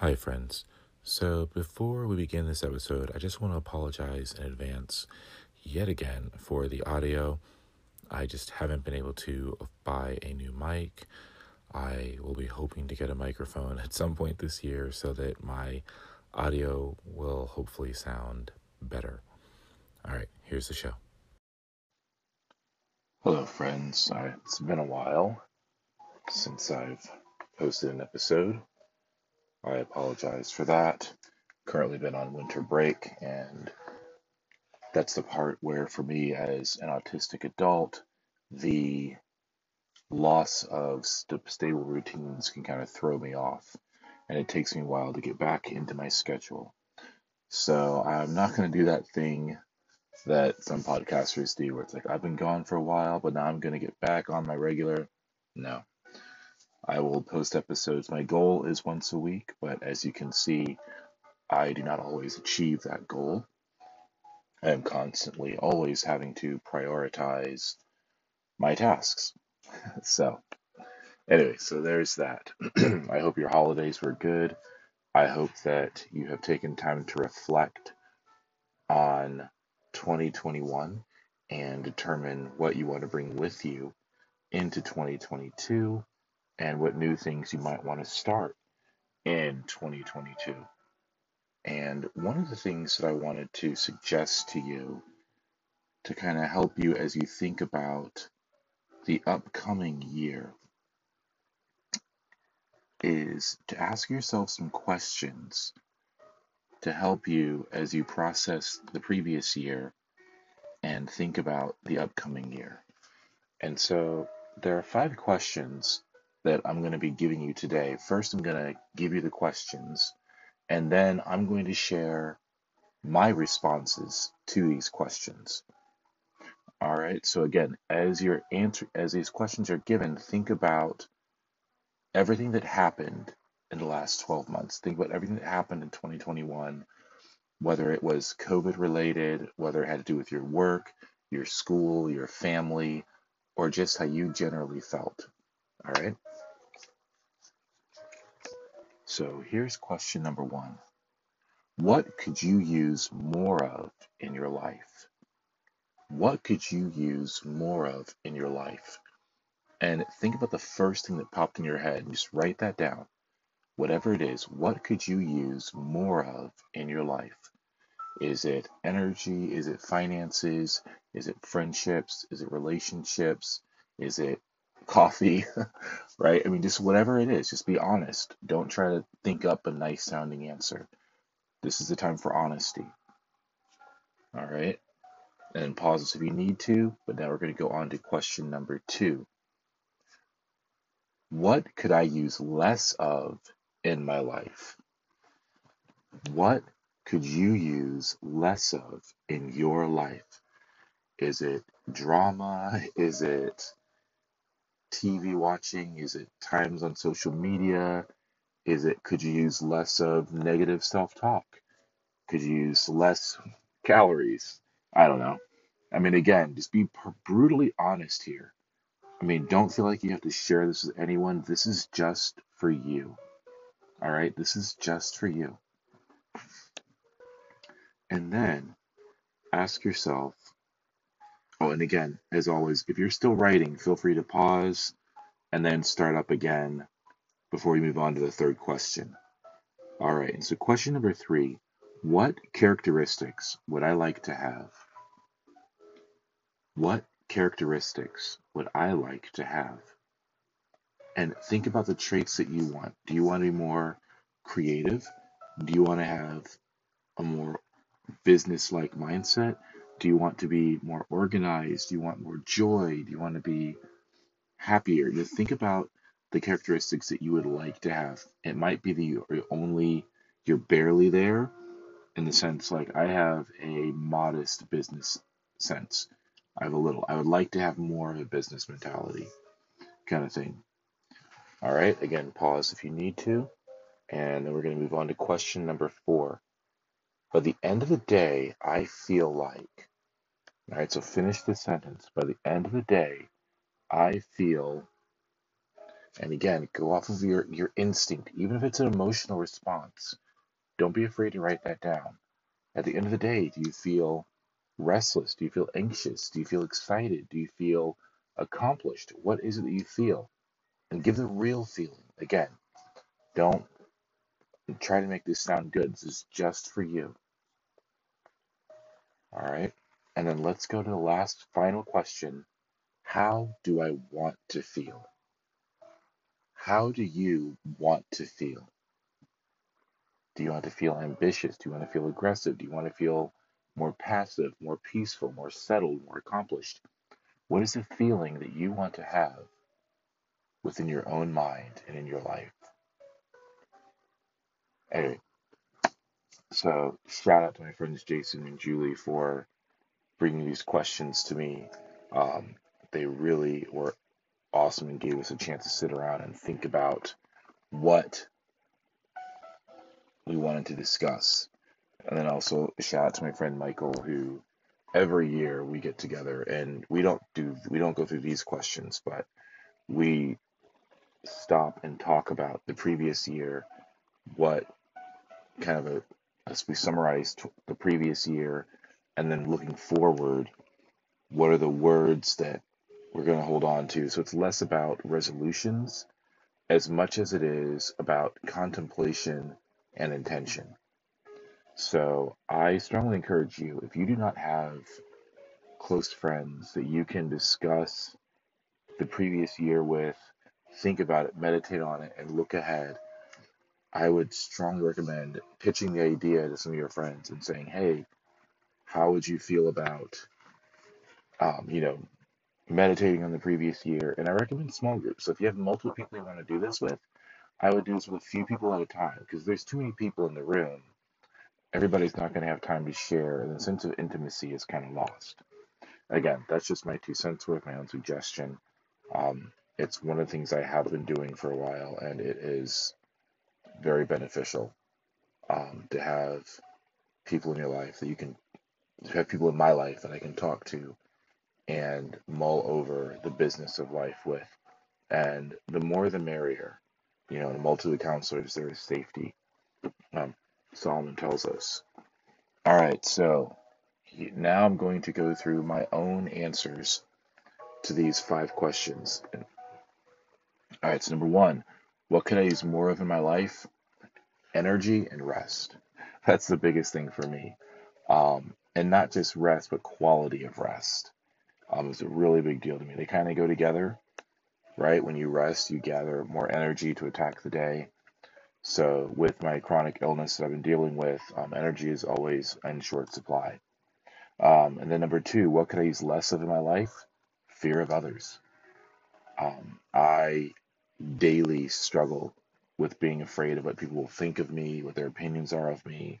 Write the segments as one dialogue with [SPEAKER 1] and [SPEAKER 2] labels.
[SPEAKER 1] Hi, friends. So, before we begin this episode, I just want to apologize in advance yet again for the audio. I just haven't been able to buy a new mic. I will be hoping to get a microphone at some point this year so that my audio will hopefully sound better. All right, here's the show. Hello, friends. It's been a while since I've posted an episode. I apologize for that. Currently been on winter break, and that's the part where, for me as an autistic adult, the loss of st- stable routines can kind of throw me off, and it takes me a while to get back into my schedule. So I'm not going to do that thing that some podcasters do where it's like, I've been gone for a while, but now I'm going to get back on my regular. No, I will post episodes. My goal is once a week, but as you can see, I do not always achieve that goal. I am constantly always having to prioritize my tasks. so, anyway, so there's that. I hope your holidays were good. I hope that you have taken time to reflect on 2021 and determine what you want to bring with you into 2022 and what new things you might want to start in 2022. And one of the things that I wanted to suggest to you to kind of help you as you think about the upcoming year is to ask yourself some questions to help you as you process the previous year and think about the upcoming year. And so there are five questions that I'm going to be giving you today. First, I'm going to give you the questions, and then I'm going to share my responses to these questions. All right. So again, as your answer, as these questions are given, think about everything that happened in the last 12 months. Think about everything that happened in 2021, whether it was COVID related, whether it had to do with your work, your school, your family, or just how you generally felt. All right. So here's question number one What could you use more of in your life? What could you use more of in your life? And think about the first thing that popped in your head and just write that down. Whatever it is, what could you use more of in your life? Is it energy? Is it finances? Is it friendships? Is it relationships? Is it coffee, right? I mean, just whatever it is, just be honest. Don't try to think up a nice sounding answer. This is the time for honesty. All right. And pause this if you need to, but now we're going to go on to question number two. What could I use less of in my life? What could you use less of in your life? Is it drama? Is it TV watching? Is it times on social media? Is it could you use less of negative self talk? Could you use less calories? I don't know. I mean, again, just be brutally honest here. I mean, don't feel like you have to share this with anyone. This is just for you. All right? This is just for you. And then ask yourself Oh, and again, as always, if you're still writing, feel free to pause and then start up again before we move on to the third question. All right, and so question number three What characteristics would I like to have? What characteristics would I like to have? And think about the traits that you want. Do you want to be more creative? Do you want to have a more business like mindset? Do you want to be more organized? Do you want more joy? Do you want to be happier? You think about the characteristics that you would like to have. It might be that you're only, you're barely there in the sense like I have a modest business sense. I have a little. I would like to have more of a business mentality kind of thing. All right, again, pause if you need to. And then we're going to move on to question number four. By the end of the day, I feel like, all right, so finish this sentence. By the end of the day, I feel And again, go off of your, your instinct, even if it's an emotional response. Don't be afraid to write that down. At the end of the day, do you feel restless? Do you feel anxious? Do you feel excited? Do you feel accomplished? What is it that you feel? And give the real feeling. Again, don't try to make this sound good. This is just for you. All right. And then let's go to the last final question. How do I want to feel? How do you want to feel? Do you want to feel ambitious? Do you want to feel aggressive? Do you want to feel more passive, more peaceful, more settled, more accomplished? What is the feeling that you want to have within your own mind and in your life? Anyway, so shout out to my friends Jason and Julie for bringing these questions to me. Um, they really were awesome and gave us a chance to sit around and think about what we wanted to discuss. And then also shout out to my friend Michael, who every year we get together and we don't do we don't go through these questions, but we stop and talk about the previous year, what kind of a as we summarize the previous year, and then looking forward, what are the words that we're going to hold on to? So it's less about resolutions as much as it is about contemplation and intention. So I strongly encourage you, if you do not have close friends that you can discuss the previous year with, think about it, meditate on it, and look ahead, I would strongly recommend pitching the idea to some of your friends and saying, hey, how would you feel about, um, you know, meditating on the previous year? And I recommend small groups. So if you have multiple people you want to do this with, I would do this with a few people at a time because there's too many people in the room. Everybody's not going to have time to share, and the sense of intimacy is kind of lost. Again, that's just my two cents worth, my own suggestion. Um, it's one of the things I have been doing for a while, and it is very beneficial um, to have people in your life that you can have people in my life that I can talk to and mull over the business of life with. And the more the merrier. You know, in a multitude of counselors, there is safety. Um, Solomon tells us. All right, so now I'm going to go through my own answers to these five questions. All right, so number one, what could I use more of in my life? Energy and rest. That's the biggest thing for me. Um, and not just rest, but quality of rest. Um, it's a really big deal to me. They kind of go together, right? When you rest, you gather more energy to attack the day. So, with my chronic illness that I've been dealing with, um, energy is always in short supply. Um, and then, number two, what could I use less of in my life? Fear of others. Um, I daily struggle with being afraid of what people will think of me, what their opinions are of me,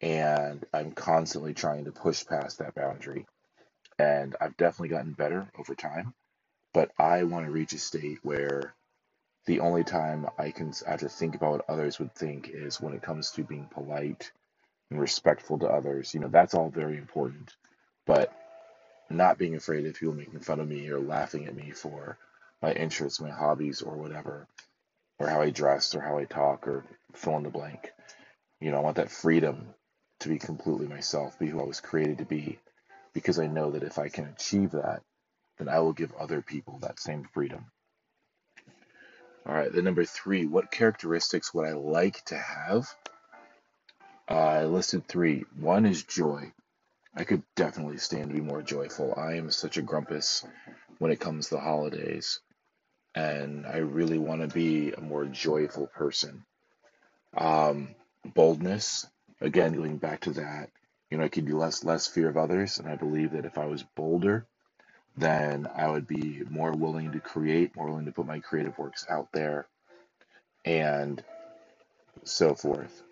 [SPEAKER 1] and I'm constantly trying to push past that boundary. And I've definitely gotten better over time, but I want to reach a state where the only time I can have to think about what others would think is when it comes to being polite and respectful to others. You know, that's all very important, but not being afraid of people making fun of me or laughing at me for my interests, my hobbies, or whatever, or how I dress or how I talk or fill in the blank. You know, I want that freedom to be completely myself, be who I was created to be, because I know that if I can achieve that, then I will give other people that same freedom. All right, then number three, what characteristics would I like to have? Uh, I listed three. One is joy. I could definitely stand to be more joyful. I am such a grumpus when it comes to the holidays, and I really want to be a more joyful person. Um, boldness, again, going back to that, you know, I could be less less fear of others, and I believe that if I was bolder, then I would be more willing to create, more willing to put my creative works out there, and so forth.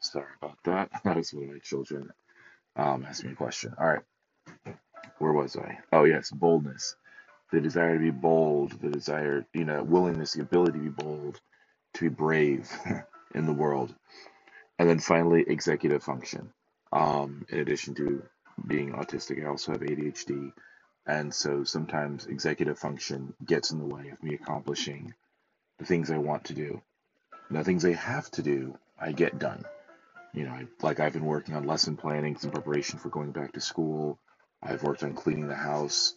[SPEAKER 1] Sorry about that. That was one of my children um, asking me a question. All right, where was I? Oh yes, boldness the desire to be bold, the desire, you know, willingness, the ability to be bold, to be brave in the world. And then finally, executive function, um, in addition to being autistic, I also have ADHD. And so sometimes executive function gets in the way of me accomplishing the things I want to do. Now, things I have to do, I get done. You know, like I've been working on lesson planning in preparation for going back to school. I've worked on cleaning the house.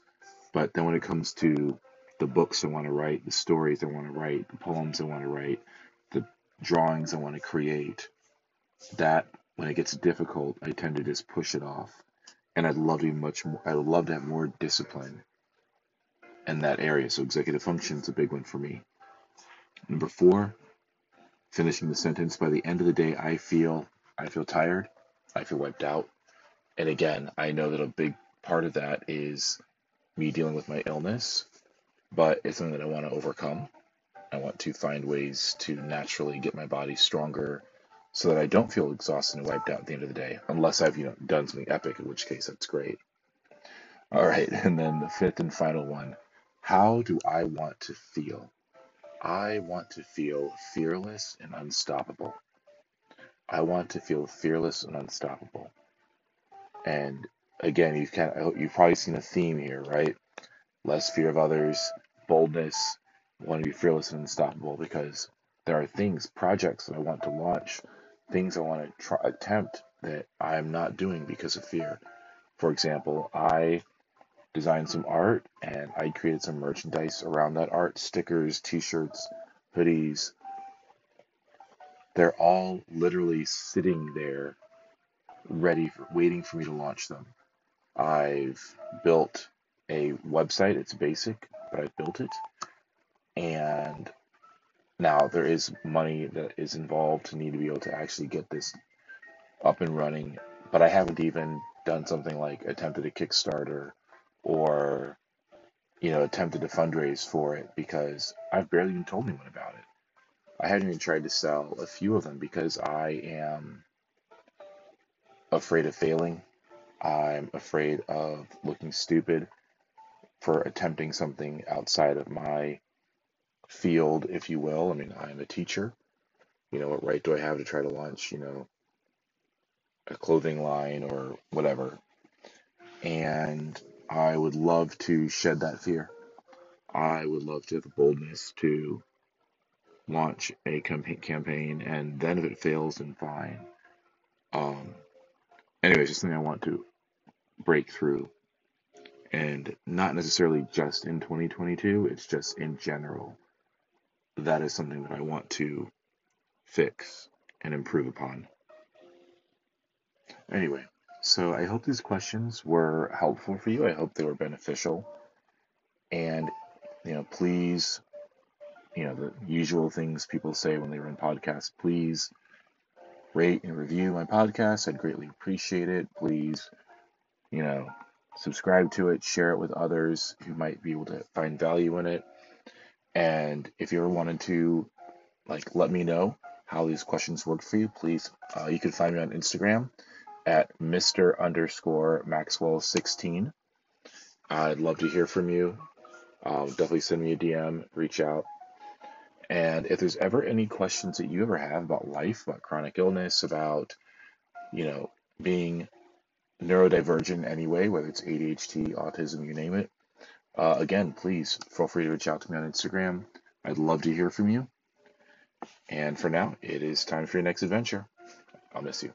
[SPEAKER 1] But then when it comes to the books I want to write, the stories I want to write, the poems I want to write, the drawings I want to create, that when it gets difficult, I tend to just push it off. And I'd love to be much more, I'd love to have more discipline in that area. So executive function is a big one for me. Number four, finishing the sentence. By the end of the day, I feel I feel tired. I feel wiped out. And again, I know that a big part of that is me dealing with my illness, but it's something that I want to overcome. I want to find ways to naturally get my body stronger so that I don't feel exhausted and wiped out at the end of the day, unless I've you know done something epic, in which case that's great. All right, and then the fifth and final one. How do I want to feel? I want to feel fearless and unstoppable. I want to feel fearless and unstoppable. And again, you've kind of, you've probably seen a theme here, right? Less fear of others, boldness, want to be fearless and unstoppable because there are things, projects that I want to launch, things I want to try, attempt that I'm not doing because of fear. For example, I designed some art and I created some merchandise around that art stickers, t shirts, hoodies. They're all literally sitting there ready, for, waiting for me to launch them. I've built a website, it's basic, but I've built it. And now there is money that is involved to need to be able to actually get this up and running, but I haven't even done something like attempted a Kickstarter or you know attempted to fundraise for it because I've barely even told anyone about it. I haven't even tried to sell a few of them because I am afraid of failing. I'm afraid of looking stupid for attempting something outside of my field, if you will. I mean, I'm a teacher. You know, what right do I have to try to launch, you know, a clothing line or whatever? And I would love to shed that fear. I would love to have the boldness to launch a campaign, and then if it fails, then fine. Um, anyways, just something I want to break through, and not necessarily just in 2022. It's just in general. That is something that I want to fix and improve upon. Anyway, so I hope these questions were helpful for you. I hope they were beneficial. And, you know, please, you know, the usual things people say when they run podcasts, please rate and review my podcast. I'd greatly appreciate it. Please, you know, subscribe to it, share it with others who might be able to find value in it. And if you ever wanted to, like, let me know how these questions worked for you, please, uh, you can find me on Instagram at Mr. underscore Maxwell 16. I'd love to hear from you. Um, definitely send me a DM, reach out. And if there's ever any questions that you ever have about life, about chronic illness, about, you know, being neurodivergent anyway, whether it's ADHD, autism, you name it, uh, again, please feel free to reach out to me on Instagram. I'd love to hear from you. And for now, it is time for your next adventure. I'll miss you.